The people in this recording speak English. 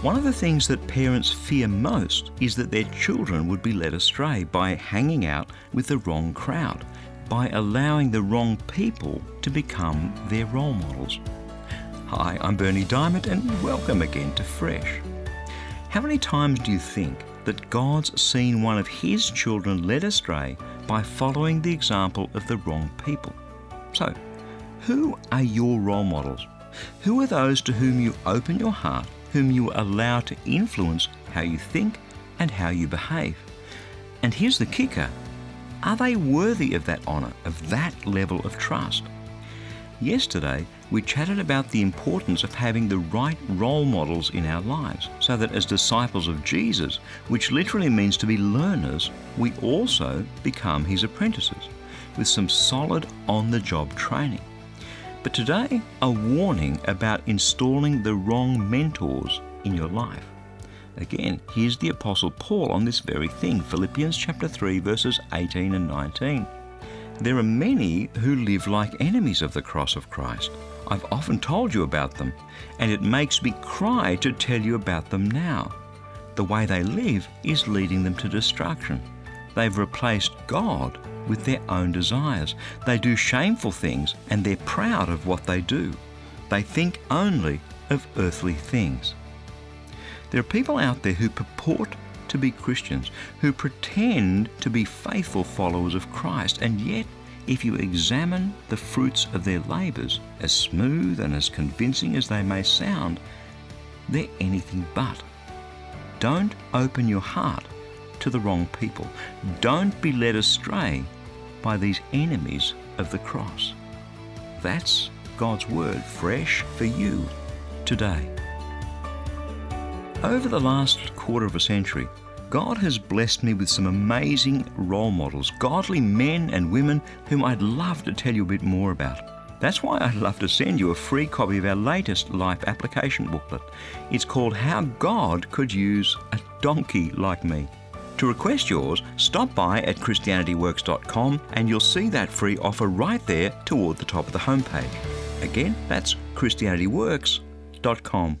One of the things that parents fear most is that their children would be led astray by hanging out with the wrong crowd, by allowing the wrong people to become their role models. Hi, I'm Berni Dymet, and welcome again to Fresh. How many times do you think that God's seen one of His children led astray by following the example of the wrong people? So, who are your role models? Who are those to whom you open your heart whom you allow to influence how you think and how you behave. And here's the kicker are they worthy of that honour, of that level of trust? Yesterday, we chatted about the importance of having the right role models in our lives so that as disciples of Jesus, which literally means to be learners, we also become his apprentices with some solid on the job training. But today, a warning about installing the wrong mentors in your life. Again, here's the Apostle Paul on this very thing Philippians chapter 3, verses 18 and 19. There are many who live like enemies of the cross of Christ. I've often told you about them, and it makes me cry to tell you about them now. The way they live is leading them to destruction. They've replaced God with their own desires. They do shameful things and they're proud of what they do. They think only of earthly things. There are people out there who purport to be Christians, who pretend to be faithful followers of Christ, and yet, if you examine the fruits of their labours, as smooth and as convincing as they may sound, they're anything but. Don't open your heart to the wrong people. Don't be led astray by these enemies of the cross. That's God's Word fresh for you today. Over the last quarter of a century, God has blessed me with some amazing role models, godly men and women whom I'd love to tell you a bit more about. That's why I'd love to send you a free copy of our latest life application booklet. It's called How God Could Use a Donkey Like Me. To request yours, stop by at ChristianityWorks.com and you'll see that free offer right there toward the top of the homepage. Again, that's ChristianityWorks.com.